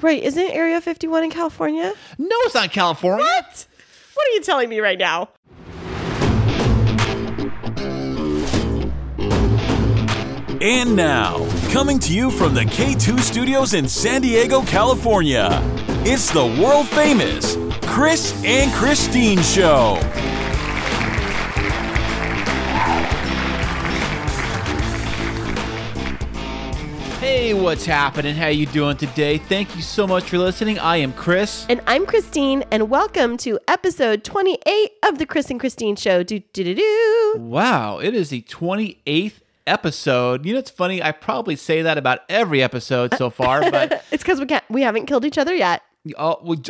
Right. Isn't Area 51 in California? No, it's not California. What? What are you telling me right now? And now, coming to you from the K2 studios in San Diego, California, it's the world famous Kris and Kristine Show. Hey, what's happening? How you doing today? Thank you so much for listening. I am Kris. And I'm Kristine, and welcome to episode 28 of the Kris and Kristine Show. Do do do do. Wow, it is the 28th episode. You know, it's funny. I probably say that about every episode so far, but It's because we can't we haven't killed each other yet. Almost,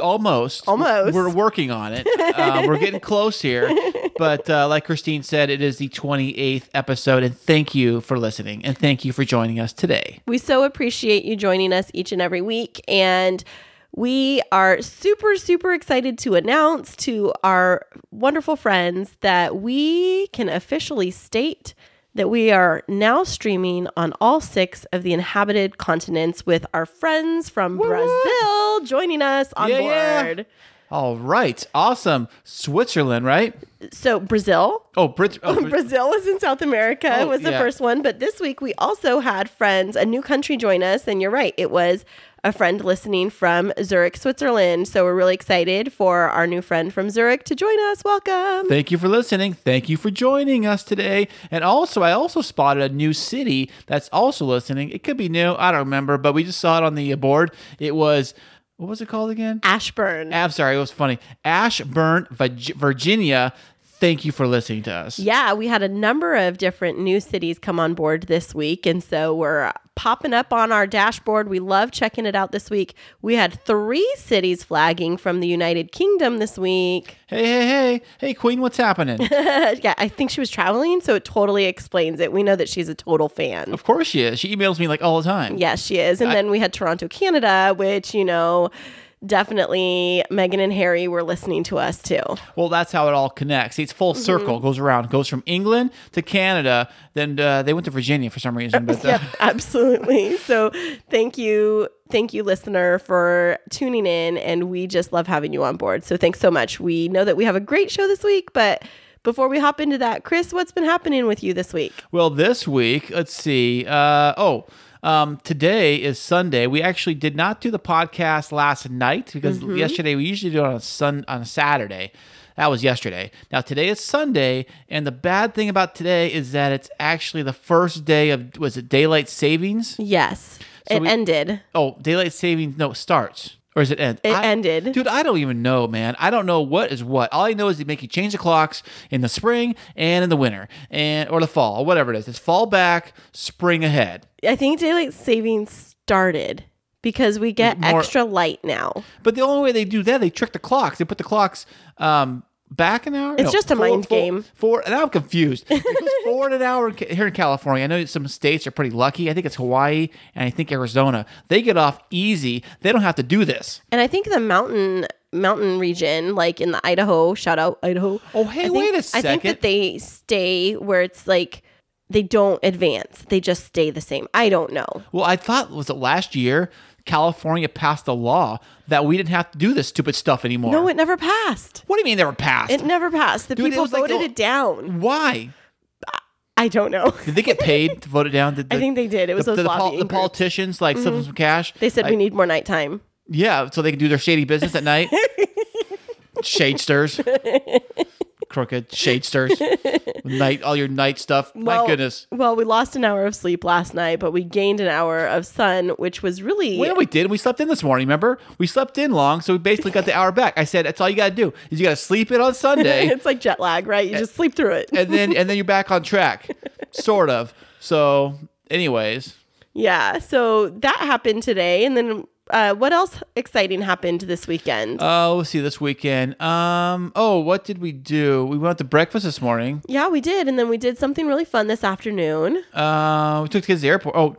Almost. we're working on it. Uh, we're getting close here. But uh, like Kristine said, it is the 28th episode, and thank you for listening, and thank you for joining us today. We so appreciate you joining us each and every week. And we are super, super excited to announce to our wonderful friends that we can officially state that we are now streaming on all six of the inhabited continents with our friends from Brazil joining us on Yeah, yeah. board. All right, awesome. Switzerland, right? So, Brazil, Oh, Brit- oh, Brit- Brazil was in South America Oh, was the yeah. first one, but this week we also had friends, a new country join us, and you're right, it was a friend listening from Zurich, Switzerland. So we're really excited for our new friend from Zurich to join us. Welcome. Thank you for listening. Thank you for joining us today. And also, I also spotted a new city that's also listening. It could be new. I don't remember, but we just saw it on the board. It was, what was it called again? Ashburn. I'm sorry, it was funny. Ashburn, Virginia. Thank you for listening to us. Yeah, we had a number of different new cities come on board this week. And so we're popping up on our dashboard. We love checking it out this week. We had three cities flagging from the United Kingdom this week. Hey, hey, hey. Hey, Queen, what's happening? yeah, I think she was traveling, so it totally explains it. We know that she's a total fan. of course she is. She emails me like all the time. Yes, she is. And then we had Toronto, Canada, which, you know, definitely Meghan and Harry were listening to us too. Well, that's how it all connects. It's full Mm-hmm. circle, goes around, goes from England to Canada. Then uh, they went to Virginia for some reason. But uh, Yep, absolutely. So thank you. Thank you, listener, for tuning in. And we just love having you on board. So thanks so much. We know that we have a great show this week, but before we hop into that, Kris, what's been happening with you this week? Well, this week, let's see. Uh, oh, um, today is Sunday. We actually did not do the podcast last night because Mm-hmm. yesterday we usually do it on a sun on a Saturday. That was yesterday. Now today is Sunday, and the bad thing about today is that it's actually the first day of was it daylight savings? Yes, So it we- ended. Oh, daylight savings no it starts. Or is it end? It I- ended. Dude, I don't even know, man. I don't know what is what. All I know is they make you change the clocks in the spring and in the winter and or the fall, or whatever it is. It's fall back, spring ahead. I think daylight savings started because we get More- extra light now. But the only way they do that, they trick the clocks. They put the clocks um, back an hour. It's just a mind four- game. Four, and I'm confused. It goes forward an hour here in California. I know some states are pretty lucky. I think it's Hawaii and I think Arizona. They get off easy. They don't have to do this. And I think the mountain mountain region, like in the Idaho, shout out Idaho. Oh, hey, think- wait a I think that they stay where it's like they don't advance. They just stay the same. I don't know. Well, I thought was it last year California passed a law that we didn't have to do this stupid stuff anymore. No, it never passed. what do you mean they were passed? It never passed. The Dude, it people like voted the- it down. Why? I don't know. Did they get paid to vote it down? Did I think they did. It was the, those the, pol- the. Mm-hmm. politicians like them some cash. They said Like, we need more nighttime. yeah, so they can do their shady business at night. Shadesters, crooked shadesters, night all your night stuff. My goodness. Well, we lost an hour of sleep last night, but we gained an hour of sun, which was really Well, we did. We slept in this morning. Remember, we slept in long, so we basically got the hour back. I said that's all you got to do is you got to sleep in on Sunday. it's like jet lag, right? You just sleep through it. and then and then you're back on track, sort of. So, anyways, Yeah, so that happened today, and then uh, what else exciting happened this weekend? uh, let's see this weekend. Um, oh, what did we do? We went to breakfast this morning. yeah, we did, and then we did something really fun this afternoon. Uh, we took the kids to the airport. Oh.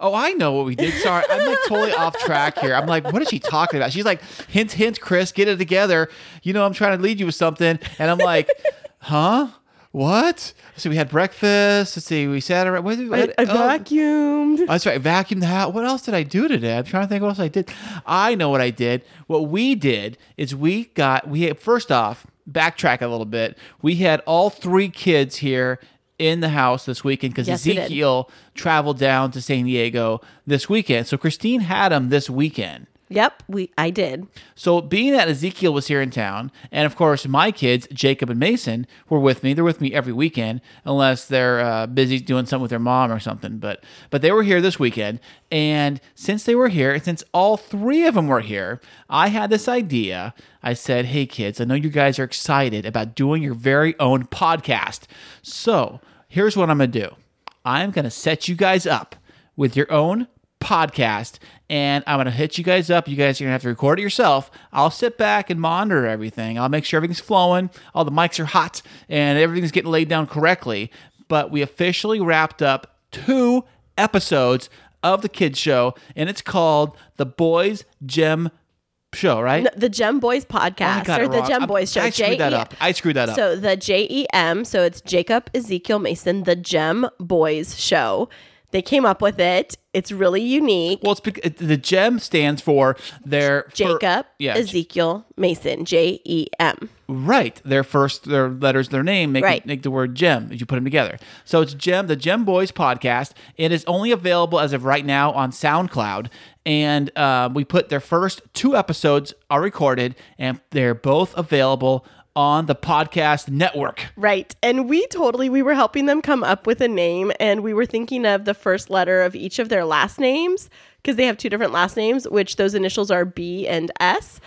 Oh, I know what we did. Sorry, I'm like totally off track here. I'm like, what is she talking about? She's like, hint, hint, Kris, get it together. You know, I'm trying to lead you with something, and I'm like, huh? What? So we had breakfast. Let's see. We sat around. What, did- I, what- I oh, vacuumed. That's right. Vacuumed the house. What else did I do today? I'm trying to think what else I did. I know what I did. What we did is we got we had, first off backtrack a little bit. We had all three kids here in the house this weekend because Yes. Ezekiel traveled down to San Diego this weekend. So Kristine had him this weekend. Yep, we I did. So being that Ezekiel was here in town, and of course my kids, Jacob and Mason, were with me. They're with me every weekend, unless they're uh, busy doing something with their mom or something. But but they were here this weekend, and since they were here, and since all three of them were here, I had this idea. I said, "Hey kids, I know you guys are excited about doing your very own podcast. So here's what I'm gonna do. I'm gonna set you guys up with your own podcast and I'm gonna hit you guys up. You guys are gonna have to record it yourself. I'll sit back and monitor everything. I'll make sure everything's flowing, all the mics are hot, and everything's getting laid down correctly. But we officially wrapped up two episodes of the kids show, and it's called the Boys Gem Show, right? N- The Gem Boys Oh, podcast got or the wrong. Gem Boys show. I screwed that J E- up. I screwed that up. So the J E M, so it's Jacob Ezekiel Mason, the Gem Boys show. They came up with it. It's really unique. well, it's bec- the Gem stands for their fir- Jacob yeah, Ezekiel Mason, J E M. Right. Their first their letters, their name make, Right. make the word gem as you put them together. So it's Gem, the Gem Boys podcast. It is only available as of right now on SoundCloud. And uh, we put their first two episodes are recorded and they're both available on the podcast network. Right. And we totally we were helping them come up with a name and we were thinking of the first letter of each of their last names because they have two different last names which those initials are B and S.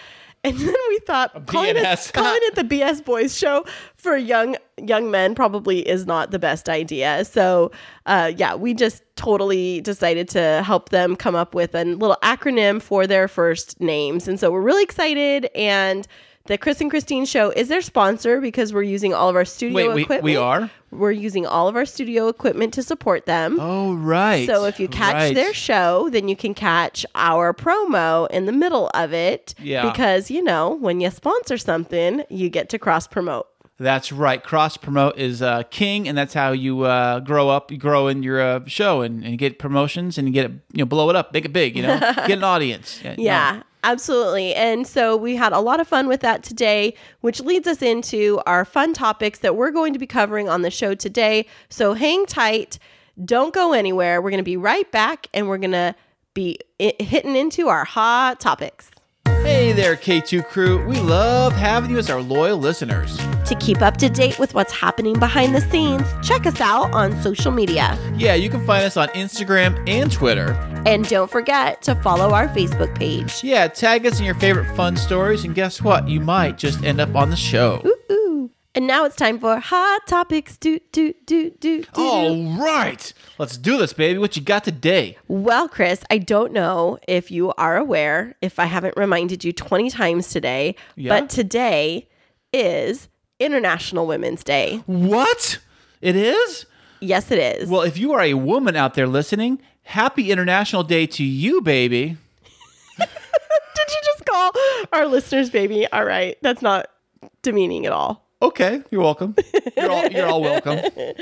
And then we thought calling it, calling it the BS Boys show for young young men probably is not the best idea. So uh, yeah, we just totally decided to help them come up with a little acronym for their first names. And so we're really excited and the Kris and Kristine show is their sponsor because we're using all of our studio Wait, we, equipment. we are? We're using all of our studio equipment to support them. Oh, right. So if you catch Right. their show, then you can catch our promo in the middle of it. Yeah. Because, you know, when you sponsor something, you get to cross promote. That's right. Cross promote is uh, king, and that's how you uh, grow up. You grow in your uh, show and, and get promotions and get it, you know, blow it up, make it big. You know, get an audience. Yeah, no. Absolutely. And so we had a lot of fun with that today, which leads us into our fun topics that we're going to be covering on the show today. So hang tight. Don't go anywhere. We're going to be right back and we're going to be hitting into our hot topics. Hey there, K2 crew. We love having you as our loyal listeners. To keep up to date with what's happening behind the scenes, check us out on social media. Yeah, you can find us on Instagram and Twitter. And don't forget to follow our Facebook page. Yeah, tag us in your favorite fun stories, and guess what? You might just end up on the show. Ooh. And now it's time for hot topics. Do do do do do. All right, let's do this, baby. What you got today? Well, Kris, I don't know if you are aware, if I haven't reminded you 20 times today, Yeah? but today is International Women's Day. What? It is? Yes, it is. Well, if you are a woman out there listening, happy International Day to you, baby. Did you just call our listeners baby? All right. That's not demeaning at all. Okay, you're welcome. You're all, you're all welcome.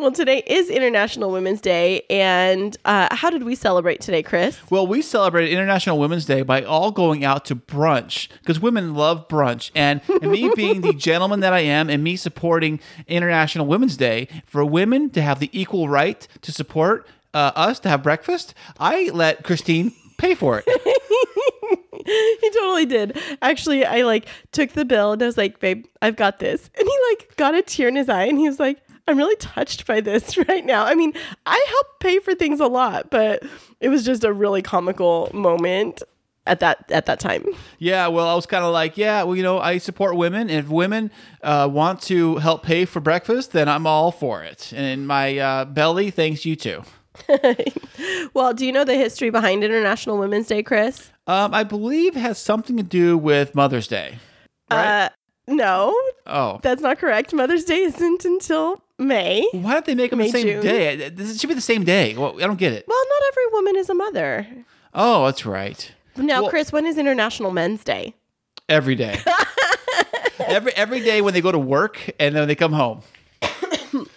Well, today is International Women's Day. And uh, how did we celebrate today, Kris? Well, we celebrated International Women's Day by all going out to brunch because women love brunch. And, and me being the gentleman that I am and me supporting International Women's Day, for women to have the equal right to support uh, us to have breakfast, I let Kristine pay for it. he totally did. Actually, I like took the bill and I was like, babe, I've got this. And he like got a tear in his eye and he was like, I'm really touched by this right now. I mean, I help pay for things a lot, but it was just a really comical moment at that at that time. Yeah, well, I was kind of like, yeah, well, you know, I support women. And if women uh, want to help pay for breakfast, then I'm all for it. And my uh, belly thanks you too. Well, do you know the history behind International Women's Day, Kris? Um, I believe it has something to do with Mother's Day. Right? Uh, no, oh. that's not correct. Mother's Day isn't until May. Why don't they make them the same June. day? This should be the same day. Well, I don't get it. Well, not every woman is a mother. Oh, that's right. Now, Well- Kris, when is International Men's Day? Every day. every every day when they go to work and then they come home.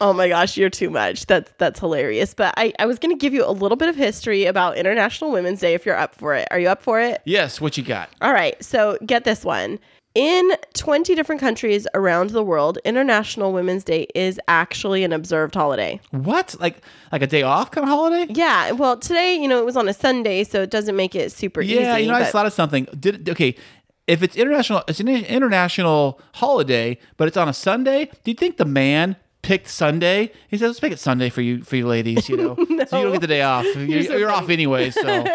Oh my gosh, you're too much. That's that's hilarious. But I, I was gonna give you a little bit of history about International Women's Day if you're up for it. Are you up for it? Yes, what you got? All right, so get this one. In 20 different countries around the world, International Women's Day is actually an observed holiday. What? Like like a day off kind of holiday? Yeah, well, today, you know, it was on a Sunday, so it doesn't make it super Yeah, easy. Yeah, you know, I but- just thought of something. Did okay? If it's international, it's an international holiday, but it's on a Sunday. Do you think the man picked Sunday? He said, "Let's make it Sunday for you, for you ladies. You know, so you don't get the day off. You're, so you're off anyway. So,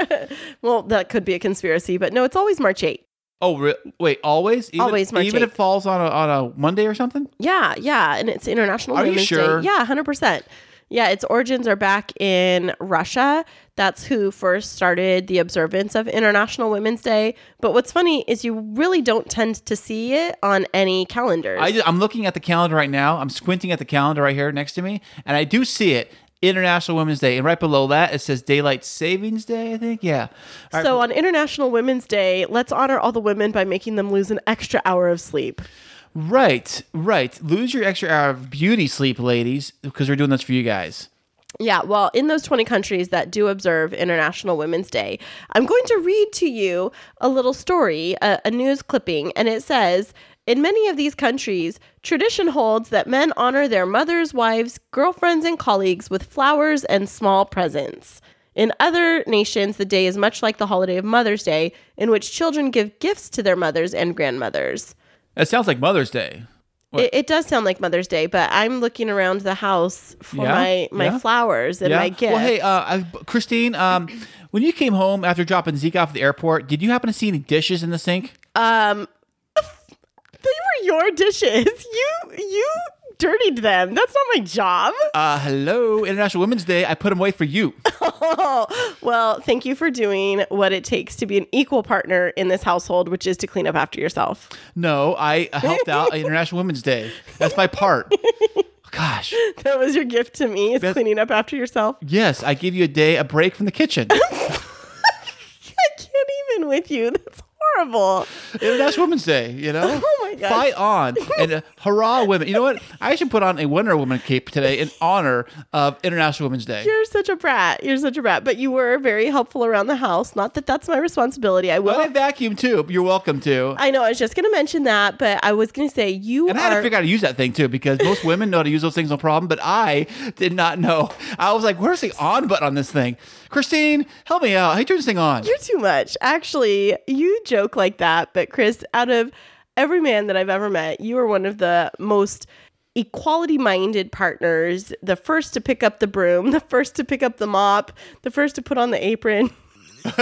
well, that could be a conspiracy, but no, it's always March 8th. oh, re- wait, always, even, Always March even if 8th. it falls on a on a Monday or something. Yeah, yeah, and it's International Are you sure? Day. Yeah, hundred percent. Yeah, its origins are back in Russia. That's who first started the observance of International Women's Day. But what's funny is you really don't tend to see it on any calendars. I, am looking at the calendar right now. I'm squinting at the calendar right here next to me, and I do see it. International Women's Day, and right below that it says Daylight Savings Day. I think, yeah. All right, so on International Women's Day, let's honor all the women by making them lose an extra hour of sleep. Right, right. Lose your extra hour of beauty sleep, ladies, because we're doing this for you guys. Yeah, well, in those 20 countries that do observe International Women's Day, I'm going to read to you a little story, a, a news clipping, and it says In many of these countries, tradition holds that men honor their mothers, wives, girlfriends, and colleagues with flowers and small presents. In other nations, the day is much like the holiday of Mother's Day, in which children give gifts to their mothers and grandmothers. That sounds like Mother's Day. It, it does sound like Mother's Day, but I'm looking around the house for Yeah? my, my Yeah? flowers and my gifts. Well, hey, uh, I, Kristine, um, when you came home after dropping Zeke off at the airport, did you happen to see any dishes in the sink? Um, they were your dishes. You you dirtied them. That's not my job. Uh, hello, International Women's Day. I put them away for you. Oh, well, thank you for doing what it takes to be an equal partner in this household, which is to clean up after yourself. No, I helped out on International Women's Day. That's my part. Gosh. That was your gift to me, is Beth- cleaning up after yourself. Yes, I gave you a day, a break from the kitchen. I can't even with you. That's horrible. International Women's Day, you know? Oh my gosh. Fight on. And uh, hurrah, women. You know what? I should put on a Wonder Woman cape today in honor of International Women's Day. You're such a brat. You're such a brat. But you were very helpful around the house. Not that that's my responsibility. I will. Well, I vacuum too. You're welcome to. I know. I was just going to mention that, but I was going to say you And I had to figure out how to use that thing too, because most women know how to use those things no problem, but I did not know. I was like, where's the on button on this thing? Kristine, help me out. How you turn this thing on? You're too much. Actually, you joke like that, but Kris, out of every man that I've ever met, you are one of the most equality minded partners, the first to pick up the broom, the first to pick up the mop, the first to put on the apron.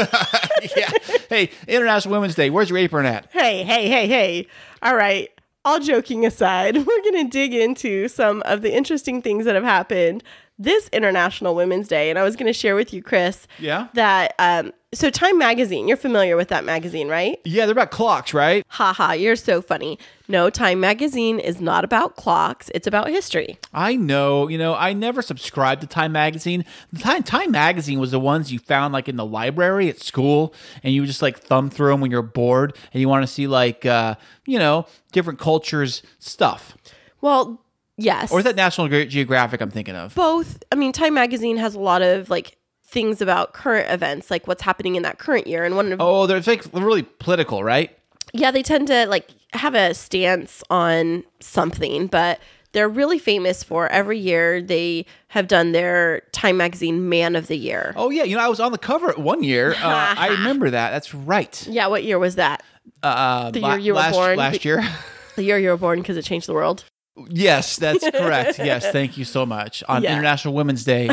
yeah. Hey, International Women's Day. Where's your apron at? Hey, hey, hey, hey. All right. All joking aside, we're going to dig into some of the interesting things that have happened this International Women's Day. And I was going to share with you, Kris, Yeah. that, um, so Time Magazine, you're familiar with that magazine, right? Yeah, they're about clocks, right? Haha, you're so funny. No, Time Magazine is not about clocks, it's about history. I know. You know, I never subscribed to Time Magazine. The Time Time Magazine was the ones you found like in the library at school, and you would just like thumb through them when you're bored and you want to see like uh, you know different cultures stuff. Well, yes. Or is that National Ge- Geographic? I'm thinking of. both? I mean, Time Magazine has a lot of like things about current events, like what's happening in that current year. And one of Oh, they're like really political, right? yeah, they tend to like have a stance on something, but they're really famous for every year they have done their Time Magazine Man of the Year. Oh yeah, you know I was on the cover one year. Uh, I remember that. That's right. Yeah, what year was that? Uh, The la- year you were last, born. last year. The year you were born because it changed the world. Yes, that's correct. Yes, thank you so much on Yeah. International Women's Day.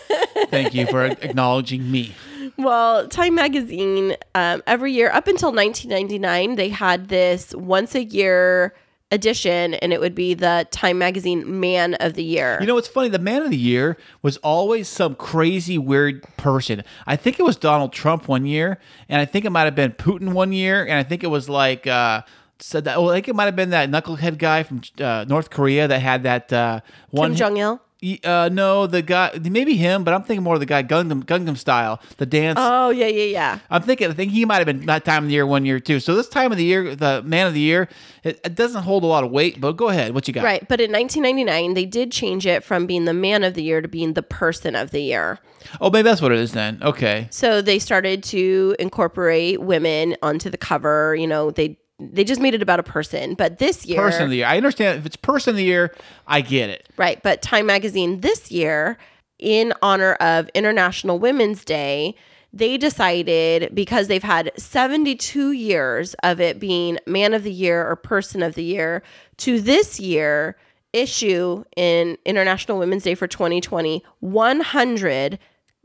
thank you for acknowledging me. Well, Time Magazine, um, every year up until 1999, they had this once a year edition, and it would be the Time Magazine Man of the Year. You know what's funny? The man of the year was always some crazy, weird person. I think it was Donald Trump one year, and I think it might have been Putin one year, and I think it was like uh, said that. Well, I think it might have been that knucklehead guy from uh, North Korea that had that uh, one. Kim Jong Il. Uh, no, the guy, maybe him, but I'm thinking more of the guy Gundam, Gundam style, the dance. Oh yeah, yeah, yeah. I'm thinking, I think he might have been that time of the year one year too. So this time of the year, the man of the year, it, it doesn't hold a lot of weight. But go ahead, what you got? Right, but in 1999 they did change it from being the man of the year to being the person of the year. Oh, maybe that's what it is then. Okay. So they started to incorporate women onto the cover. You know, they they just made it about a person. But this year, Person of the year. I understand if it's person of the year, I get it. right? But Time Magazine this year, in honor of International Women's Day, they decided because they've had 72 years of it being Man of the Year or Person of the Year to this year issue in International Women's Day for 2020 100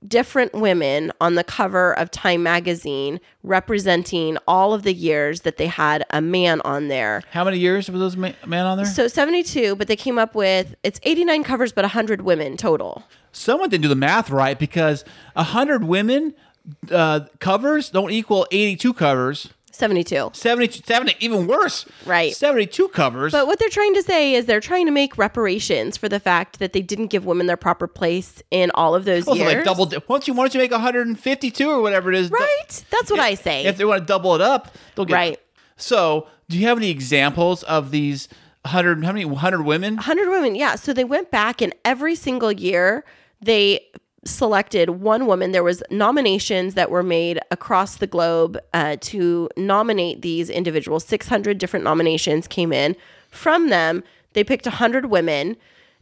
different women on the cover of Time magazine representing all of the years that they had a man on there. How many years was those ma- man on there? So 72, but they came up with it's 89 covers but 100 women total. Someone didn't do the math right because hundred women uh, covers don't equal eighty-two covers. 72. 70, 70 even worse. Right. Seventy-two covers. But what they're trying to say is they're trying to make reparations for the fact that they didn't give women their proper place in all of those also, years. like double. Don't you? Why don't you make one hundred and fifty-two or whatever it is? right? That's what I say. If they want to double it up, they'll get Right. So, do you have any examples of these hundred? How many hundred women? 100 women yeah so they went back and every single year they selected one woman. There was nominations that were made across the globe uh, to nominate these individuals. 600 different nominations came in. From them they picked 100 women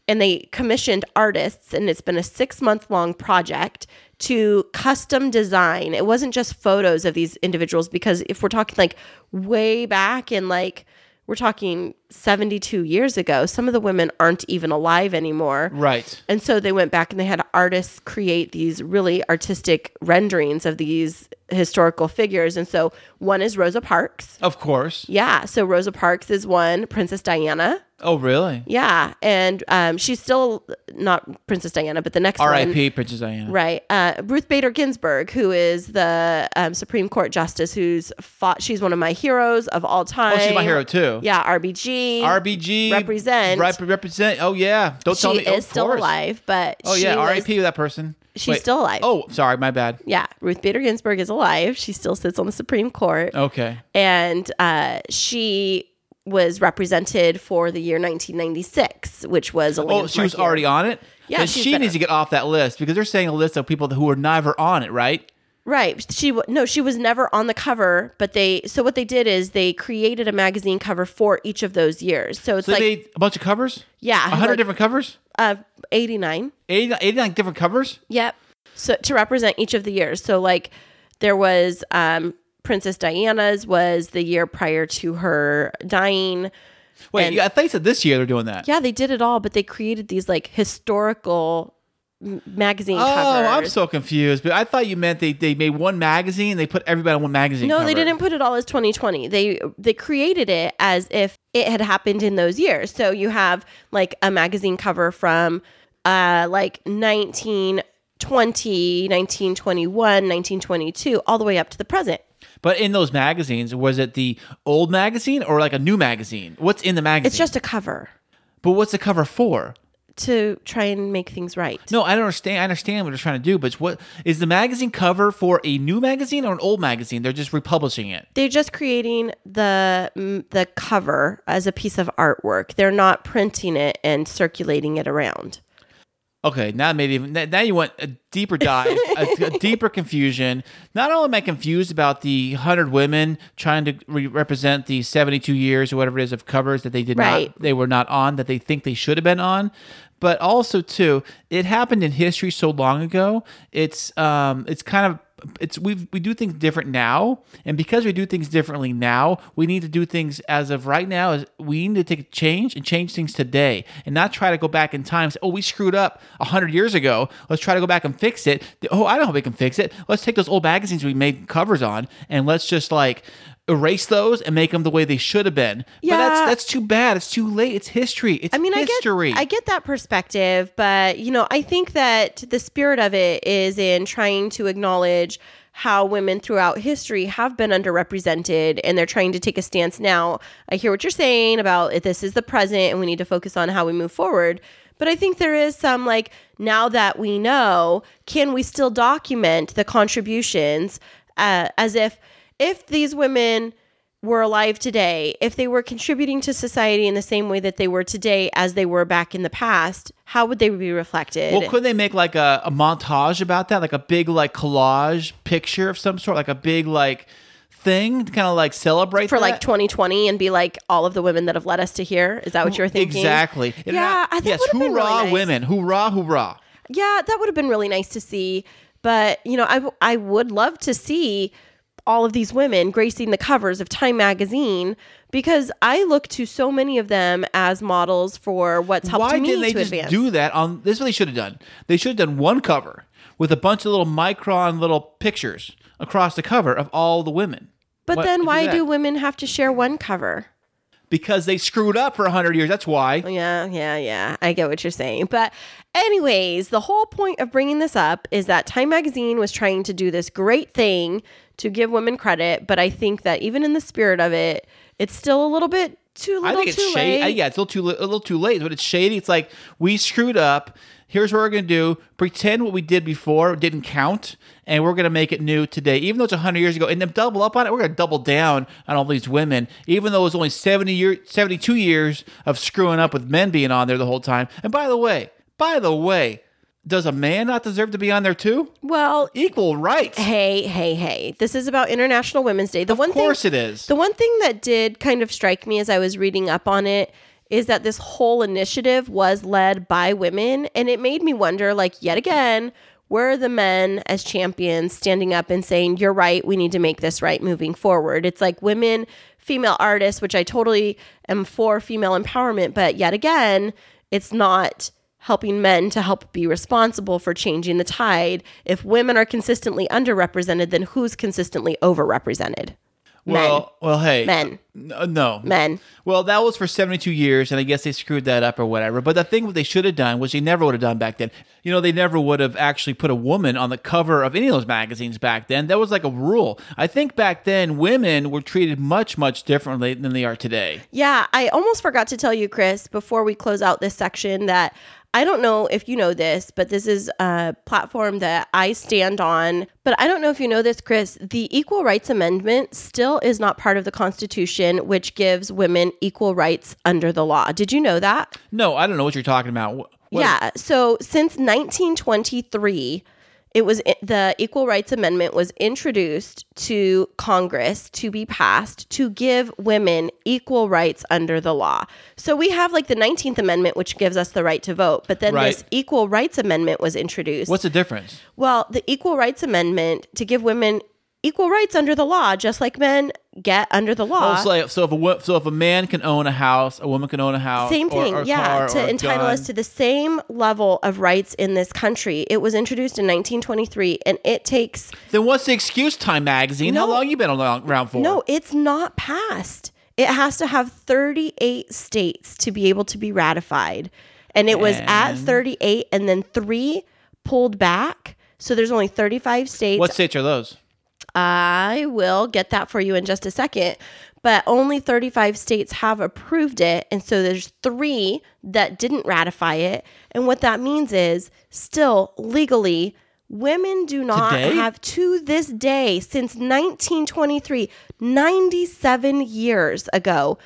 and they commissioned artists and it's been a six month long project to custom design. It wasn't just photos of these individuals because if we're talking like way back in like we're talking 72 years ago. Some of the women aren't even alive anymore. Right. And so they went back and they had artists create these really artistic renderings of these historical figures. And so one is Rosa Parks. Of course. Yeah. So Rosa Parks is one, Princess Diana. Oh, really? Yeah. And um, she's still not Princess Diana, but the next. R.I.P. Princess Diana. Right. Uh, Ruth Bader Ginsburg, who is the um, Supreme Court Justice who's fought, she's one of my heroes of all time. Oh, she's my hero too. Yeah, RBG. RBG Represent. Rep- represent. Oh yeah. Don't she tell me. oh, is of still course. alive, but Oh yeah. R.I.P. that person. she's still alive. Oh, sorry. My bad. Yeah, Ruth Bader Ginsburg is alive. She still sits on the Supreme Court, Okay. and uh, she was represented for the year 1996, which was a Oh, she was year. already on it. Yeah, she needs to get off that list because they're saying a list of people who were never on it, right? Right. She no, she was never on the cover, but they so what they did is they created a magazine cover for each of those years. So it's So like they a bunch of covers. Yeah, A hundred like- different covers. uh 89. 80, 89 different covers. Yep. So to represent each of the years. So like there was um Princess Diana's was the year prior to her dying. Wait, And- I thought you said this year they're doing that. Yeah, they did it all, but they created these like historical m- magazine Oh, covers. I'm so confused. But I thought you meant they, they made one magazine. They put everybody on one magazine. No, they didn't put it all as 2020. They they created it as if it had happened in those years. So you have like a magazine cover from uh like 1920, 1921, 1922 all the way up to the present. But in those magazines, was it the old magazine or like a new magazine? What's in the magazine? It's just a cover But what's the cover for? to try and make things right. No, I don't understand. I understand what they're trying to do, but what is the magazine cover for a new magazine or an old magazine? They're just republishing it. They're just creating the the cover as a piece of artwork. They're not printing it and circulating it around. Okay, now maybe even now you want a deeper dive, a, a deeper confusion. Not only am I confused about the hundred women trying to re- represent the seventy-two years or whatever it is of covers that they did Right. not, they were not on, that they think they should have been on, but also too, it happened in history so long ago. It's um, it's kind of it's we we do things different now, and because we do things differently now, we need to do things as of right now. Is we need to take a change and change things today, and not try to go back in time. Say, oh, we screwed up hundred years ago. Let's try to go back and fix it. Oh, I don't know how we can fix it. Let's take those old magazines we made covers on, and let's just like erase those and make them the way they should have been. but that's that's too bad. It's too late. It's history. It's I mean, history. I get I get that perspective, but you know, I think that the spirit of it is in trying to acknowledge how women throughout history have been underrepresented and they're trying to take a stance now. I hear what you're saying about if this is the present and we need to focus on how we move forward, But I think there is some like now that we know, can we still document the contributions uh, as if if these women were alive today, if they were contributing to society in the same way that they were today as they were back in the past, how would they be reflected? Well, could they make like a, a montage about that, like a big like collage picture of some sort, like a big like thing to kind of like celebrate for that? like 2020 and be like all of the women that have led us to here. Is that what you're thinking? Exactly. Yeah, not- I- that yes. Hoorah, really nice. women! Hoorah, hoorah! Yeah, that would have been really nice to see. But, you know, I, w- I would love to see all of these women gracing the covers of Time magazine because I look to so many of them as models for what's helped Why me didn't they to just advance. do that on? This is what they should have done. They should have done one cover with a bunch of little micron little pictures across the cover of all the women. but Why- then why that? do women have to share one cover? Because they screwed up for hundred years. That's why. Yeah, yeah, yeah. I get what you're saying. But, anyways, the whole point of bringing this up is that Time Magazine was trying to do this great thing to give women credit. But I think that even in the spirit of it, it's still a little bit too little I think it's too shady. late. Yeah, it's a little too li- a little too late, but it's shady. It's like we screwed up. Here's what we're gonna do: pretend what we did before didn't count, and we're gonna make it new today, even though it's hundred years ago, and then double up on it. We're gonna double down on all these women, even though it was only seventy year, seventy-two years of screwing up with men being on there the whole time. And by the way, by the way, does a man not deserve to be on there too? Well, Equal rights. hey, hey, hey. This is about International Women's Day. The one course thing, it is. The one thing that did kind of strike me as I was reading up on it is that this whole initiative was led by women. And it made me wonder, like, yet again, where are the men as champions standing up and saying, you're right, we need to make this right moving forward? It's like women, female artists, which I totally am for female empowerment. But yet again, it's not helping men to help be responsible for changing the tide. If women are consistently underrepresented, then who's consistently overrepresented? well, well, hey, Men. Uh, no, Men. Well, that was for 72 years, and I guess they screwed that up or whatever. But the thing what they should have done, which they never would have done back then, you know, they never would have actually put a woman on the cover of any of those magazines back then. That was like a rule. I think back then, women were treated much, much differently than they are today. Yeah, I almost forgot to tell you, Kris, before we close out this section, that I don't know if you know this, but this is a platform that I stand on. But I don't know if you know this, Kris. The Equal Rights Amendment still is not part of the Constitution, which gives women equal rights under the law. Did you know that? No, I don't know what you're talking about. What- yeah. So since 1923, it was the Equal Rights Amendment was introduced to Congress to be passed to give women equal rights under the law. So we have like the 19th Amendment, which gives us the right to vote, but then Right. this Equal Rights Amendment was introduced. What's the difference? well, the Equal Rights Amendment to give women equal rights under the law, just like men get under the law. Oh, so, like- so if a wo- so if a man can own a house, a woman can own a house. Same thing, or a yeah, to entitle us to the same level of rights in this country. It was introduced in 1923, and it takes Then what's the excuse? Time magazine. How long you been around for? no, it's not passed. It has to have 38 states to be able to be ratified, and it was at 38, and then three pulled back. So there's only 35 states. What states are those? I will get that for you in just a second. But only 35 states have approved it. And so there's three that didn't ratify it. And what that means is still legally, women do not Today? have to this day, since 1923, 97 years ago,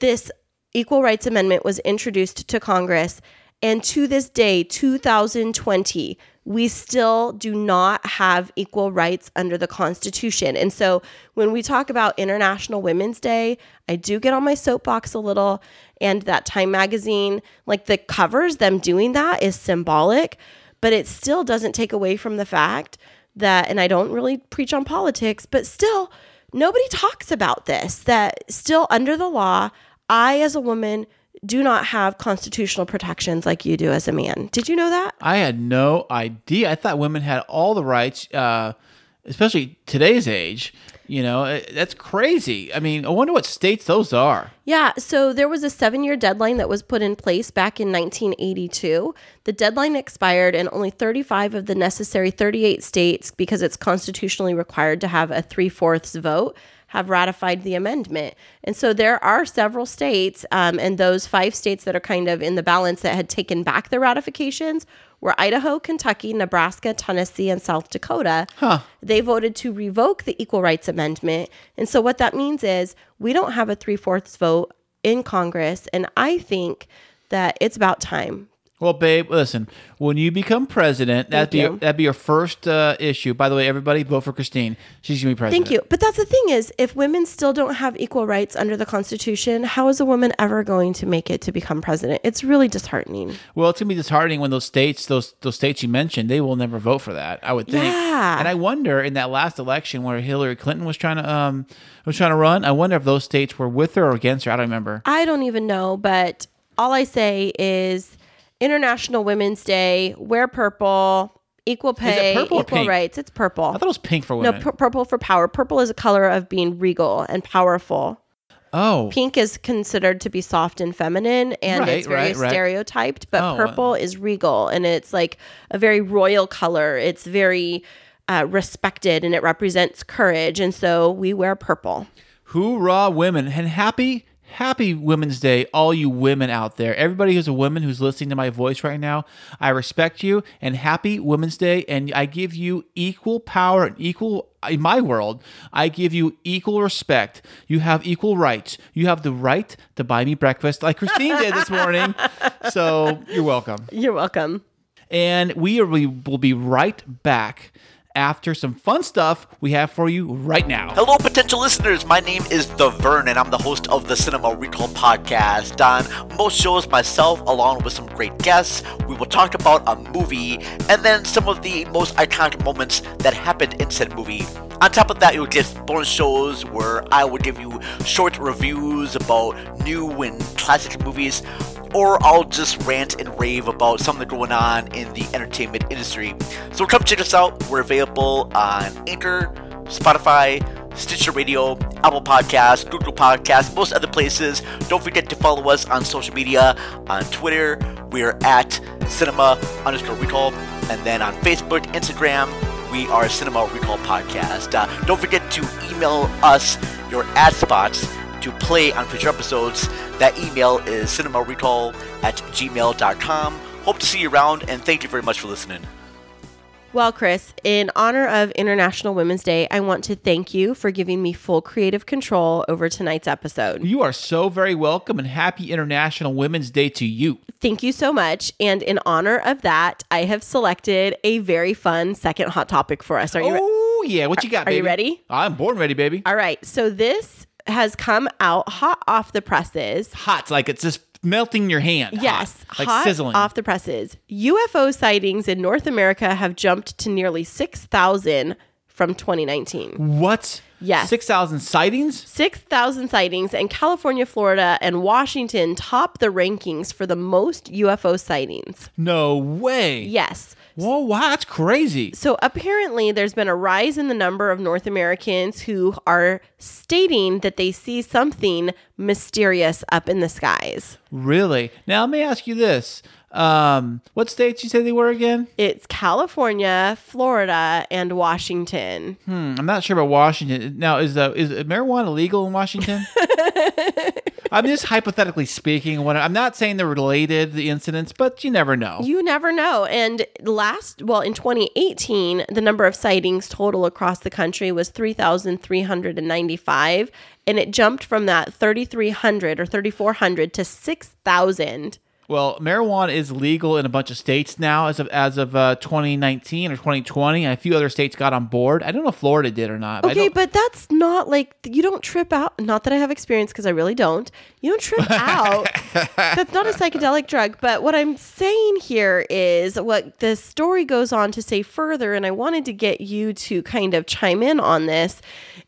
this Equal Rights Amendment was introduced to Congress. And to this day, 2020, we still do not have equal rights under the Constitution. And so when we talk about International Women's Day, I do get on my soapbox a little. And that Time magazine, like the covers, them doing that is symbolic, but it still doesn't take away from the fact that, and I don't really preach on politics, but still, nobody talks about this, that still under the law, I as a woman do not have constitutional protections like you do as a man. Did you know that? I had no idea. I thought women had all the rights, uh, especially today's age. You know, Uh, that's crazy. I mean, I wonder what states those are. Yeah, so there was a seven year deadline that was put in place back in 1982. The deadline expired, and only 35 of the necessary 38 states, because it's constitutionally required to have a three fourths vote, have ratified the amendment. And so there are several states, um, and those five states that are kind of in the balance that had taken back their ratifications were Idaho, Kentucky, Nebraska, Tennessee, and South Dakota. They voted to revoke the Equal Rights Amendment. And so what that means is we don't have a three fourths vote in Congress. And I think that it's about time. Well, babe, listen. When you become president, that'd be you. that'd be your first uh, issue. By the way, everybody vote for Kristine. She's gonna be president. Thank you. But that's the thing is, if women still don't have equal rights under the Constitution, how is a woman ever going to make it to become president? It's really disheartening. Well, it's gonna be disheartening when those states, those those states you mentioned, they will never vote for that. I would think. Yeah. And I wonder in that last election where Hillary Clinton was trying to um was trying to run, I wonder if those states were with her or against her. I don't remember. I don't even know, but all I say is International Women's Day, wear purple, equal pay, equal pink? rights. It's purple. I thought it was pink for no, women. pu- purple for power. Purple is a color of being regal and powerful. oh, Pink is considered to be soft and feminine, and Right, it's very right, right. stereotyped. But Oh, purple is regal, and it's like a very royal color. It's very uh, respected, and it represents courage. And so we wear purple. hoorah, women, and happy. Happy Women's Day, all you women out there. Everybody who's a woman who's listening to my voice right now, I respect you and happy Women's Day. And I give you equal power and equal, in my world, I give you equal respect. You have equal rights. You have the right to buy me breakfast like Kristine did this morning. So you're welcome. You're welcome. And we, are, we will be right back after some fun stuff we have for you right now. Hello, potential listeners. My name is The Vern, and I'm the host of the Cinema Recall podcast. On most shows, myself, along with some great guests, we will talk about a movie and then some of the most iconic moments that happened in said movie. On top of that, you'll get bonus shows where I will give you short reviews about new and classic movies, or I'll just rant and rave about something going on in the entertainment industry. So come check us out. We're available on Anchor, Spotify, Stitcher Radio, Apple Podcasts, Google Podcasts, most other places. Don't forget to follow us on social media. On Twitter, we're at cinema underscore recall. And then on Facebook, Instagram, we are Cinema Recall Podcast. Uh, don't forget to email us your ad spots to play on future episodes. That email is cinemarecall at gmail.com. Hope to see you around, and thank you very much for listening. Well, Kris, in honor of International Women's Day, I want to thank you for giving me full creative control over tonight's episode. You are so very welcome and happy International Women's Day to you. Thank you so much. And in honor of that, I have selected a very fun second hot topic for us. Are you ready? Oh, yeah. What you got, Are you ready? I'm born ready, baby. All right. So this has come out hot off the presses. Hot, like it's just melting your hand. Yes, Hot, like hot sizzling. off the presses. UFO sightings in North America have jumped to nearly 6,000 from 2019. what? Yes. 6,000 sightings? 6,000 sightings, and California, Florida, and Washington top the rankings for the most UFO sightings. No way. Yes. Whoa, wow, that's crazy. So apparently, there's been a rise in the number of North Americans who are stating that they see something mysterious up in the skies. Really? Now, let me ask you this. Um, what states you say they were again? It's California, Florida, and Washington. Hmm, I'm not sure about Washington. Now, is uh, is marijuana legal in Washington? I'm just hypothetically speaking. What I'm not saying they're related, the incidents, but you never know. You never know. And last, well, in 2018, the number of sightings total across the country was 3,395. And it jumped from that 3,300 or 3,400 to 6,000. Well, marijuana is legal in a bunch of states now as of as of uh, 2019 or 2020. And a few other states got on board. I don't know if Florida did or not. Okay, don't- but that's not like you don't trip out. Not that I have experience because I really don't. You don't trip out. that's not a psychedelic drug. But what I'm saying here is what the story goes on to say further, and I wanted to get you to kind of chime in on this,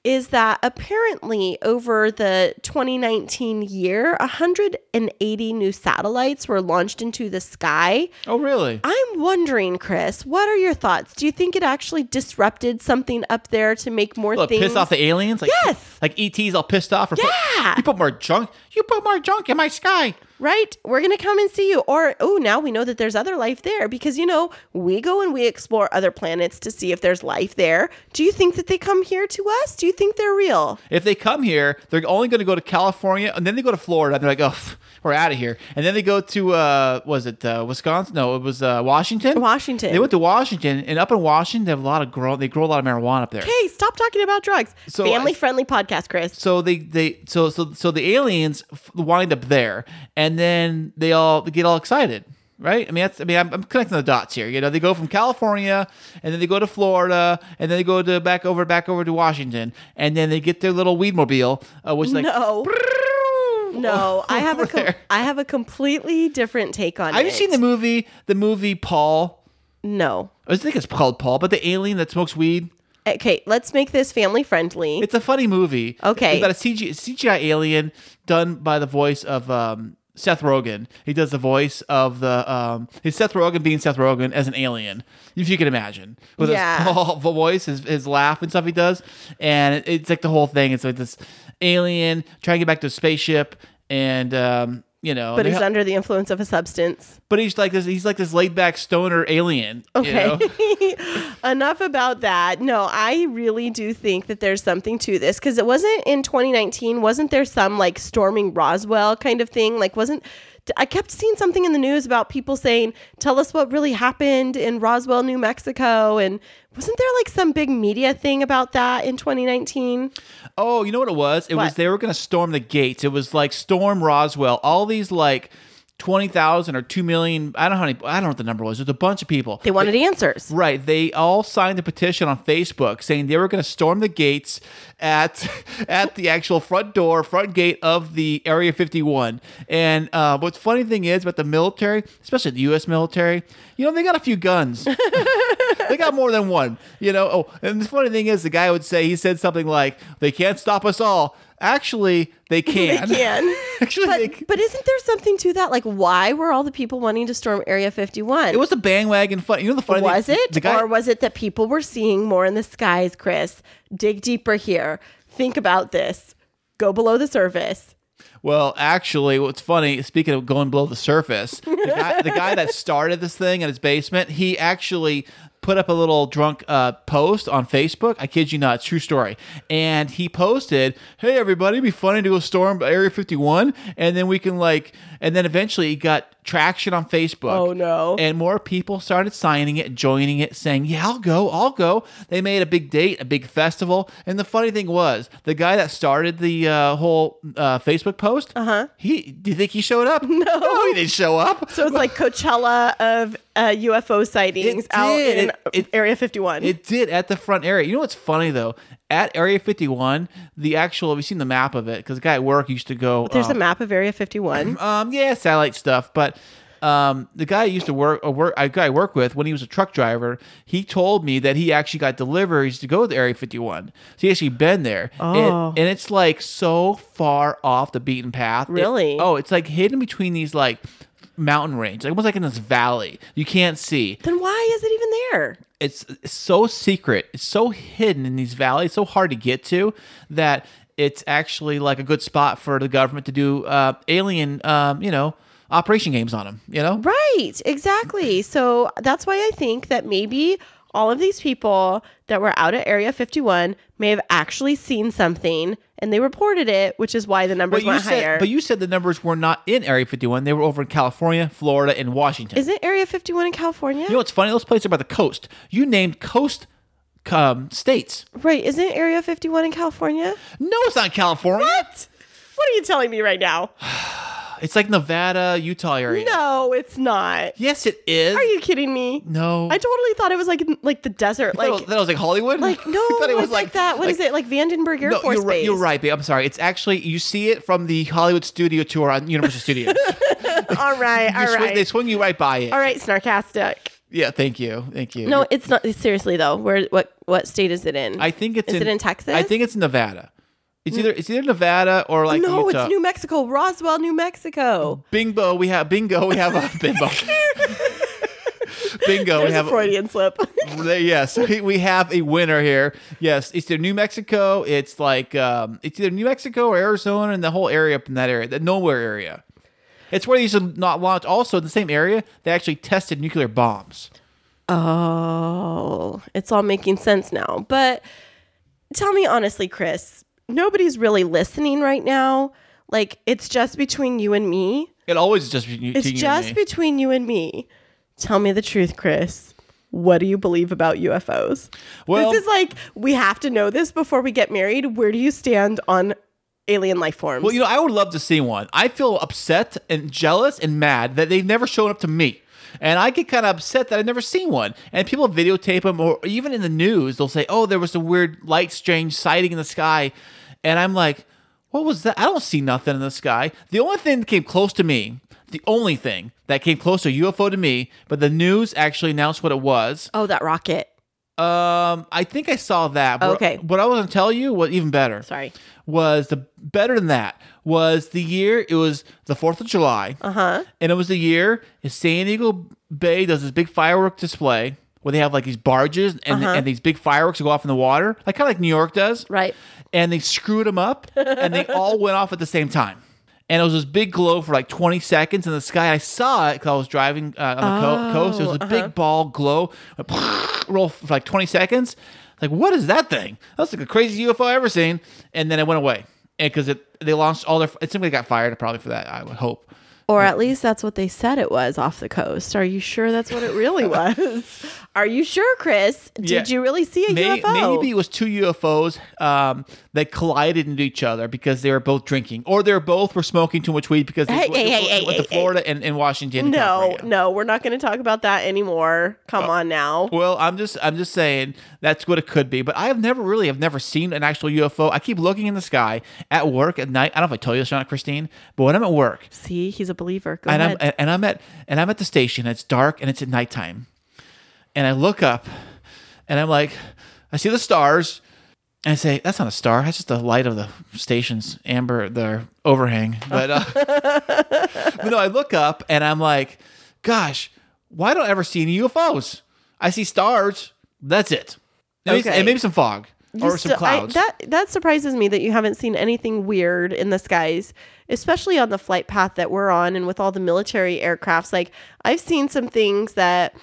is that apparently over the 2019 year, 180 new satellites were launched into the sky. oh, really? I'm wondering, Kris, what are your thoughts? Do you think it actually disrupted something up there to make more Look, things? piss off the aliens? Like, Yes. Like ET's all pissed off? Or put- Yeah. you put more junk. You put more junk in my sky. right? We're going to come and see you. Or, oh, now we know that there's other life there because, you know, we go and we explore other planets to see if there's life there. Do you think that they come here to us? Do you think they're real? If they come here, they're only going to go to California and then they go to Florida. And they're like, oh, we're out of here. And then they go to, uh, was it uh, Wisconsin? No, it was uh, Washington. Washington. They went to Washington, and up in Washington, they have a lot of grow. They grow a lot of marijuana up there. Hey, stop talking about drugs. So Family friendly podcast, Kris. So they they so so so the aliens wind up there, and then they all they get all excited. Right, I mean, that's. I mean, I'm, I'm connecting the dots here. You know, they go from California, and then they go to Florida, and then they go to back over, back over to Washington, and then they get their little weed mobile, uh, which is like no. No, I have a com- I have a completely different take on it. Have you seen the movie? The movie Paul. No. I think it's called Paul, but the alien that smokes weed. Okay, let's make this family friendly. It's a funny movie. Okay. It's about a CG, CGI alien done by the voice of um, Seth Rogen. He does the voice of the um, his Seth Rogen being Seth Rogen as an alien, if you can imagine, with Yeah. his voice, his, his laugh and stuff he does, and it, it's like the whole thing. It's like this alien trying to get back to the spaceship, and um, you know, but he's ha- under the influence of a substance. but he's like this. He's like this laid back stoner alien. you Okay. know? Enough about that. No, I really do think that there's something to this because it wasn't in 2019. Wasn't there some like storming Roswell kind of thing? Like, wasn't I kept seeing something in the news about people saying, "Tell us what really happened in Roswell, New Mexico," and wasn't there like some big media thing about that in 2019? Oh, you know what it was? It was they were going to storm the gates. It was like storm Roswell. All these like twenty thousand or two million. I don't know how many. I don't know what the number was. There's a bunch of people. They wanted answers. Right. They all signed a petition on Facebook saying they were going to storm the gates at at the actual front door, front gate of the Area 51. And uh, what's funny thing is about the military, especially the U.S. military, you know, they got a few guns. they got more than one. You know. Oh, and the funny thing is, the guy would say he said something like, "They can't stop us all." Actually, they can. They can. Actually, But, they but isn't there something to that? Like, why were all the people wanting to storm Area 51? It was a bandwagon fun. You know the funny was thing, it The guy, or was it that people were seeing more in the skies kris dig deeper here think about this go below the surface Well, actually, what's funny, speaking of going below the surface, the guy, the guy that started this thing in his basement, he actually put up a little drunk uh, post on Facebook. I kid you not, true story. And he posted, "Hey everybody, be funny to go storm Area 51, and then we can like." And then eventually, he got traction on Facebook. Oh, no. And more people started signing it, joining it, saying, "Yeah, I'll go, I'll go." They made a big date, a big festival. And the funny thing was, the guy that started the uh, whole uh, Facebook post, uh-huh. he do you think he showed up? No, he didn't show up. so it's like coachella of uh, ufo sightings It out did. in It- it- area 51 It did at the front area. You know what's funny though? At Area 51, the actual have you seen the map of it? Because the guy at work used to go. there's um, a map of area 51 Um, yeah, satellite stuff. But um, the guy I used to work, uh, work, a guy I work with when he was a truck driver, he told me that he actually got deliveries to go to Area 51. So he actually been there. Oh. And, and it's like so far off the beaten path. It- Really? oh, it's like hidden between these like mountain range, like almost like in this valley. You can't see. then why is it even there It's so secret. It's so hidden in these valleys. So hard to get to that it's actually like a good spot for the government to do uh, alien, um, you know, operation games on them. You know, Right, exactly. So that's why I think that maybe all of these people that were out at Area 51 may have actually seen something and they reported it, which is why the numbers but you went said, higher. but you said the numbers were not in Area 51. They were over in California, Florida, and Washington. Isn't Area 51 in California? you know what's funny? Those places are by the coast. You named coast um, states. right, isn't Area 51 in California? No, it's not California. What? What are you telling me right now? It's like Nevada, Utah area. No, it's not. Yes, it is. Are you kidding me? No. I totally thought it was like like the desert, like that was like Hollywood. like no, thought it was like, that. What is it? Like Vandenberg Air No, Force you're Base. you're right, babe. I'm sorry. It's actually you see it from the Hollywood studio tour on Universal Studios. all right, all swing- right, They swing you right by it. all right. Snarkastic. Yeah, thank you, thank you. No, it's not. Seriously though, where what what state is it in? I think it's is in, it in Texas? I think it's Nevada. It's either it's either Nevada or like no, Utah. it's New Mexico, Roswell, New Mexico. Bingo, we have bingo. We have a bingo. bingo, we have a Freudian slip. yes, we, we have a winner here. Yes, it's either New Mexico. It's like um, it's either New Mexico or Arizona, and the whole area up in that area, the nowhere area. It's where they used to not launch. Also, in the same area, they actually tested nuclear bombs. Oh, it's all making sense now. But tell me honestly, Kris, nobody's really listening right now. Like, it's just between you and me. It always is just between you It's you and just me. between you and me. Tell me the truth, Kris. What do you believe about UFOs? Well- this is like we have to know this before we get married. Where do you stand on alien life forms? Well, you know, I would love to see one. I feel upset and jealous and mad that they've never shown up to me. And I get kind of upset that I've never seen one. And people videotape them, or even in the news, they'll say, oh, there was a weird light strange sighting in the sky. And I'm like, what was that? I don't see nothing in the sky. The only thing that came close to me, the only thing that came close to UFO to me, but the news actually announced what it was. oh, that rocket. Um, I think I saw that. But Okay. What I was going to tell you was even better Sorry. was the better than that was the year it was the 4th of July. Uh-huh. And it was the year San Diego Bay does this big firework display where they have like these barges and, Uh-huh. and these big fireworks go off in the water, like kind of like New York does. Right. And they screwed them up and they all went off at the same time. And it was this big glow for like 20 seconds in the sky. I saw it because I was driving uh, on the co- coast. It was a big ball glow, roll for like 20 seconds. Like, what is that thing? That's like the craziest UFO I've ever seen. And then it went away. And because it, they launched all their, it simply got fired probably for that, I would hope. Or at least that's what they said it was off the coast. Are you sure that's what it really was? Are you sure, Kris? Did Yeah. you really see a May- UFO? Maybe it was two UFOs um, that collided into each other because they were both drinking, or they were both were smoking too much weed because they Hey, went, hey, went to hey, hey. Florida and, and Washington. and No, California. no, we're not going to talk about that anymore. Come on now. Well, I'm just I'm just saying that's what it could be. But I have never really have never seen an actual UFO. I keep looking in the sky at work at night. I don't know if I told you this or not, Kristine, but when I'm at work See, he's a believer. Go and ahead. I'm and I'm at and I'm at the station. It's dark and it's at nighttime, and I look up, and I'm like, I see the stars, and I say, "That's not a star. That's just the light of the station's amber, the overhang." But, uh, but no, I look up and I'm like, "Gosh, why don't I ever see any UFOs? I see stars. That's it. Maybe, Okay. and maybe some fog or some still- I- that that surprises me that you haven't seen anything weird in the skies, especially on the flight path that we're on and with all the military aircrafts. Like I've seen some things that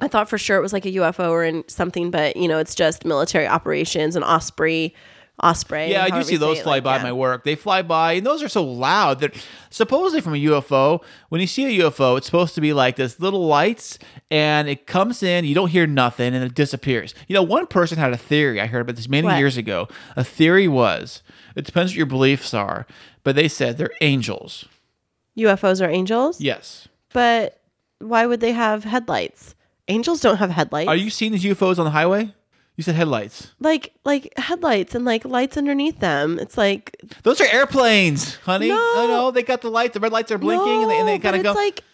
I thought for sure it was like a UFO or in something, but you know, it's just military operations and Osprey, Osprey. Yeah, I do see those fly like, by yeah. my work. They fly by, and those are so loud that supposedly from a UFO, when you see a UFO, it's supposed to be like this little lights, and it comes in, you don't hear nothing, and it disappears. You know, one person had a theory. I heard about this many What? years ago. A theory was it depends what your beliefs are, but they said they're angels. UFOs are angels. Yes. But why would they have headlights? Angels don't have headlights. Are you seeing these UFOs on the highway? You said headlights. like like headlights and like lights underneath them? It's like Those are airplanes, honey. No. I know they got the light. The red lights are blinking, and they, and they No, kind of but go. It's like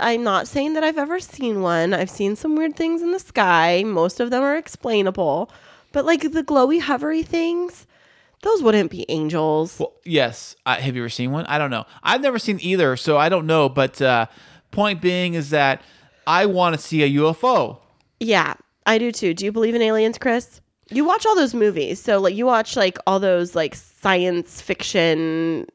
I'm not saying that I've ever seen one. I've seen some weird things in the sky. Most of them are explainable, but like the glowy, hovery things, those wouldn't be angels. Well, yes. I, have you ever seen one? I don't know. I've never seen either, so I don't know. But uh, point being is that I want to see a UFO. yeah, I do too. Do you believe in aliens, Kris? You watch all those movies, so like you watch like all those like science fiction,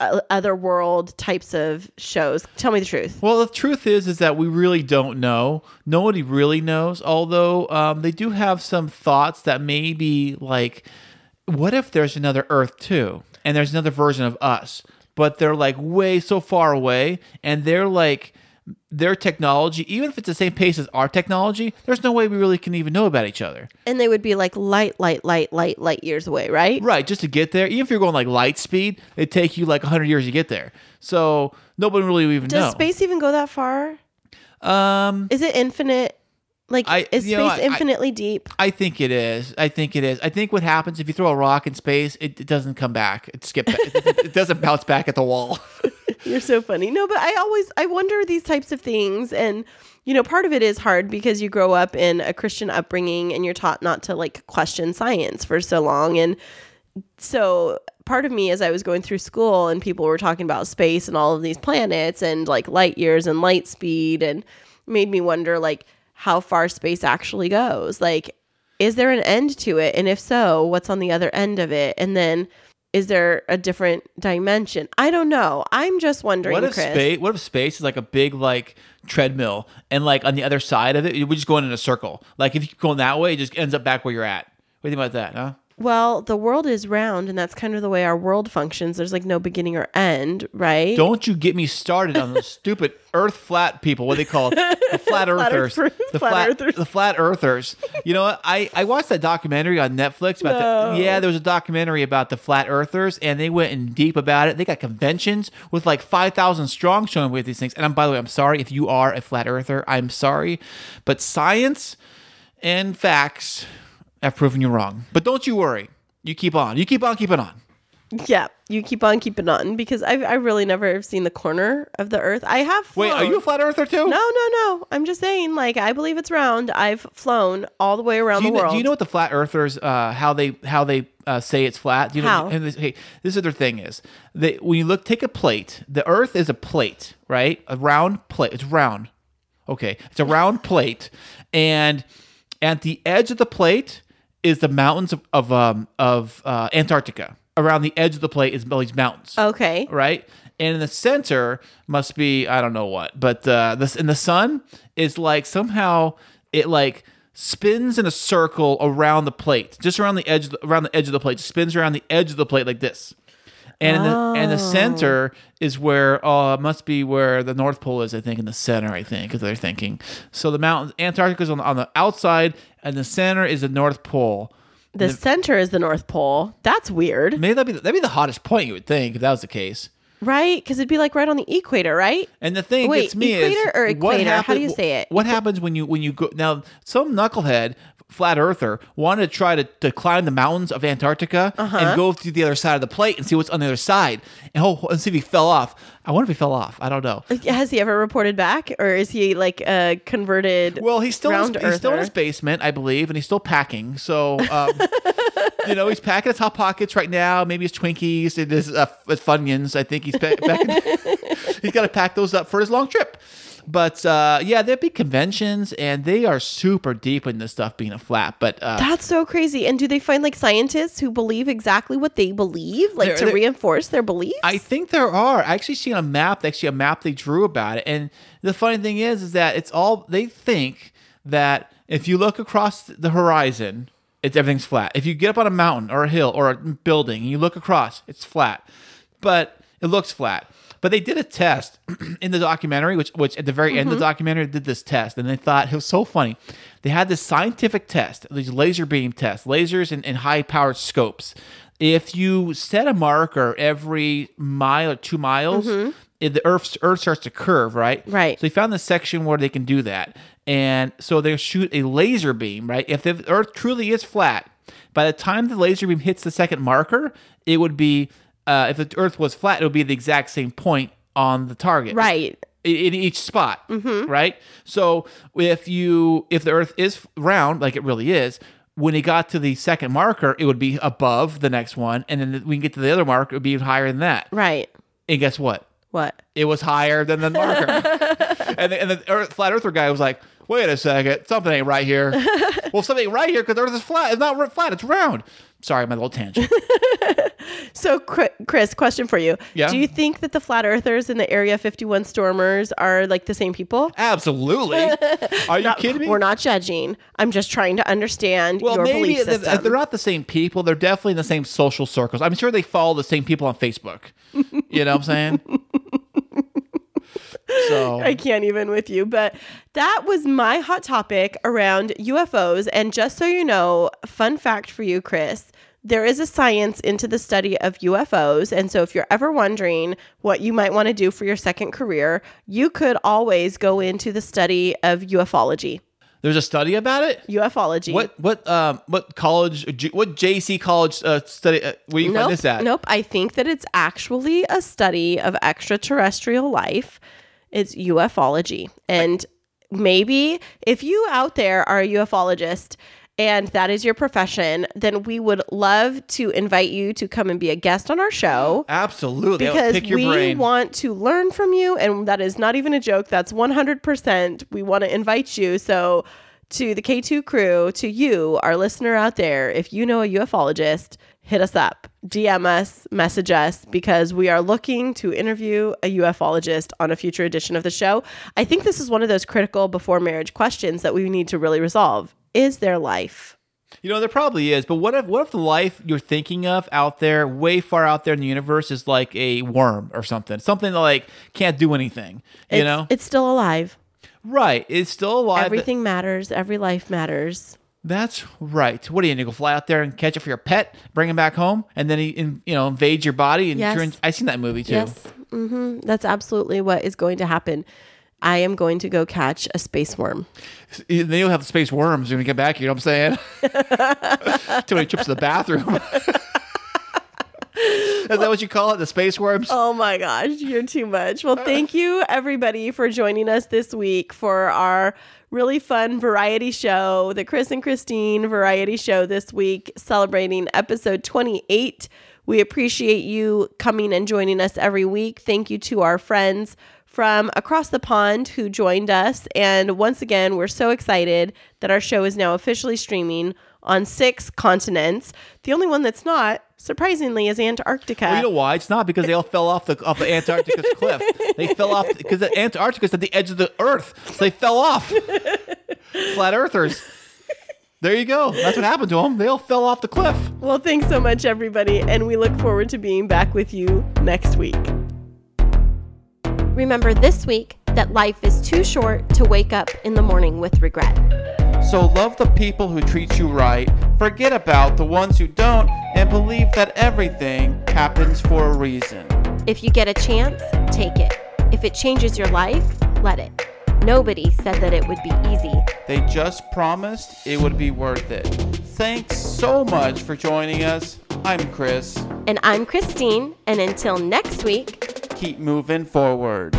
uh, other world types of shows. Tell me the truth. Well, the truth is, is that we really don't know. Nobody really knows. Although um, they do have some thoughts that maybe like, what if there's another Earth too, and there's another version of us, but they're like way so far away, and they're like their technology, even if it's the same pace as our technology, there's no way we really can even know about each other. And they would be like light, light, light, light, light years away, right? Right, just to get there. Even if you're going like light speed, it take you like 100 years to get there. So nobody really even Does know. space even go that far? um, Is it infinite? Like, I- is you know, space I- infinitely deep? I think it is. I think it is. I think what happens if you throw a rock in space, it, it doesn't come back. It skip. It, it doesn't bounce back at the wall. You're so funny. No, but I always I wonder these types of things, and you know, part of it is hard because you grow up in a Christian upbringing and you're taught not to like question science for so long, and so part of me as I was going through school and people were talking about space and all of these planets and like light years and light speed and made me wonder like how far space actually goes. Like is there an end to it and if so, what's on the other end of it? And then Is there a different dimension? I don't know. I'm just wondering, What if Kris. space? What if space is like a big like treadmill, and like on the other side of it, we're just going in a circle. Like if you keep going that way, it just ends up back where you're at. What do you think about that? Huh? Well, the world is round, and that's kind of the way our world functions. There's like no beginning or end, right? Don't you get me started on those stupid Earth flat people. What they call the flat earthers, earth- the flat flat, earthers. the flat earthers. You know what? I I watched that documentary on Netflix about No. the yeah. There was a documentary about the flat earthers, and they went in deep about it. They got conventions with like five thousand strong showing with these things. And I'm by the way, I'm sorry if you are a flat earther. I'm sorry, but science and facts have proven you wrong. But don't you worry. You keep on. You keep on keeping on. Yeah, you keep on keeping on because I've I really never have seen the corner of the Earth. I have. Wait, are you a flat earther too? No, no, no. I'm just saying, like, I believe it's round. I've flown all the way around the know, world. do you know what the flat earthers uh, how they how they uh, say it's flat? Do you know? How? And this, hey, this is their thing is that when you look take a plate. The Earth is a plate, right? A round plate. It's round. Okay, it's a round plate, and at the edge of the plate is the mountains of of, um, of uh, Antarctica. Around the edge of the plate is all these mountains Okay. right? And in the center must be I don't know what, but uh, this in the sun is like somehow it like spins in a circle around the plate, just around the edge, the, around the edge of the plate, spins around the edge of the plate like this. And in the and the center is where uh it must be where the North Pole is, I think, in the center, I think, because they're thinking. So the mountains Antarctica's on on the outside, and the center is the North Pole. The center is the North Pole. That's weird, Maybe that'd be that'd be the hottest point you would think if that was the case. Right? Because it'd be like right on the equator, right? And the thing Wait, gets me is equator or what equator? How do you say it? What happens when you when you go now? Some knucklehead flat earther wanted to try to, to climb the mountains of Antarctica Uh-huh. and go through the other side of the plate and see what's on the other side and, oh, and see if he fell off. I wonder if he fell off. I don't know. Has he ever reported back, or is he like a converted? Well, he's still in his, he's still in his basement, I believe, and he's still packing. So, um, you know, he's packing his hot pockets right now. Maybe his Twinkies and his, uh, his Funyuns. I think he's pa- packing. he's got to pack those up for his long trip. But uh, yeah, there'd be conventions, and they are super deep in this stuff being a flat. But uh, That's so crazy. And do they find like scientists who believe exactly what they believe, like to reinforce their beliefs? I think there are. I actually seen a map, actually a map they drew about it. And the funny thing is, is that it's all they think that if you look across the horizon, it's everything's flat. If you get up on a mountain or a hill or a building and you look across, it's flat. But it looks flat. But they did a test in the documentary, which which at the very end of the mm-hmm. documentary did this test, and they thought it was so funny. They had this scientific test, these laser beam tests, lasers and, and high powered scopes. If you set a marker every mile or two miles, mm-hmm. it, the Earth Earth starts to curve, right? Right. So they found the section where they can do that, and so they shoot a laser beam, right? If the Earth truly is flat, by the time the laser beam hits the second marker, it would be uh, if the Earth was flat, it would be the exact same point on the target, right. in, in each spot, right? So if you if the Earth is round, like it really is, when it got to the second marker, it would be above the next one, and then we can get to the other mark, it would be even higher than that. Right. And guess what? What? It was higher than the marker, and the, and the Earth, flat Earther guy was like, "Wait a second, something ain't right here." well, something ain't right here because the Earth is flat. It's not flat; it's round. Sorry, my little tangent. So, Kris, question for you. Yeah? Do you think that the flat earthers and the Area 51 stormers are like the same people? Absolutely. Are you Not- kidding me? We're not judging. I'm just trying to understand Well, your maybe belief system. they're not the same people. They're definitely in the same social circles. I'm sure they follow the same people on Facebook. You know what I'm saying? So I can't even with you. But that was my hot topic around UFOs. And just so you know, fun fact for you, Kris. There is a science into the study of UFOs. And so, if you're ever wondering what you might want to do for your second career, you could always go into the study of ufology. there's a study about it. Ufology. What what um what college what JC college uh, study uh, where you Nope. find this at? Nope. I think that it's actually a study of extraterrestrial life. It's ufology. And maybe if you out there are a ufologist and that is your profession, then we would love to invite you to come and be a guest on our show. Absolutely. Because we brain. want to learn from you, and that is not even a joke. That's 100%. We want to invite you. So, to the K2 crew, to you, our listener out there, if you know a ufologist, hit us up, DM us, message us, because we are looking to interview a ufologist on a future edition of the show. I think this is one of those critical before marriage questions that we need to really resolve. Is there life? You know, there probably is, but what if what if the life you're thinking of out there, way far out there in the universe, is like a worm or something, something that like can't do anything. You It's- know, it's still alive. right? It's still alive. Everything matters. Every life matters. That's right. What are you gonna go fly out there and catch it for your pet, bring him back home, and then he, in, you know, invades your body and Yes. turn? I seen that movie too. Yes. hmm That's absolutely what is going to happen. I am going to go catch a space worm. Then you'll have space worms when you get back. You know what I'm saying? Too many trips to the bathroom. Is that what you call it? The space worms? Oh my gosh, you're too much. Well, thank you everybody for joining us this week for our really fun variety show, the Kris and Kristine variety show this week, celebrating episode 28. We appreciate you coming and joining us every week. Thank you to our friends from across the pond who joined us. And once again, we're so excited that our show is now officially streaming on six continents. The only one that's not, surprisingly, is Antarctica. Well, you know why? It's not because they all fell off the off the Antarctica's cliff. They fell off because the Antarctica's at the edge of the Earth, so they fell off. Flat Earthers. There you go. That's what happened to them. They all fell off the cliff. Well, thanks so much, everybody, and we look forward to being back with you next week. Remember this week that life is too short to wake up in the morning with regret. So love the people who treat you right. Forget about the ones who don't, and believe that everything happens for a reason. If you get a chance, take it. If it changes your life, let it. Nobody said that it would be easy. They just promised it would be worth it. Thanks so much for joining us. I'm Kris. And I'm Kristine, and until next week, Keep moving forward.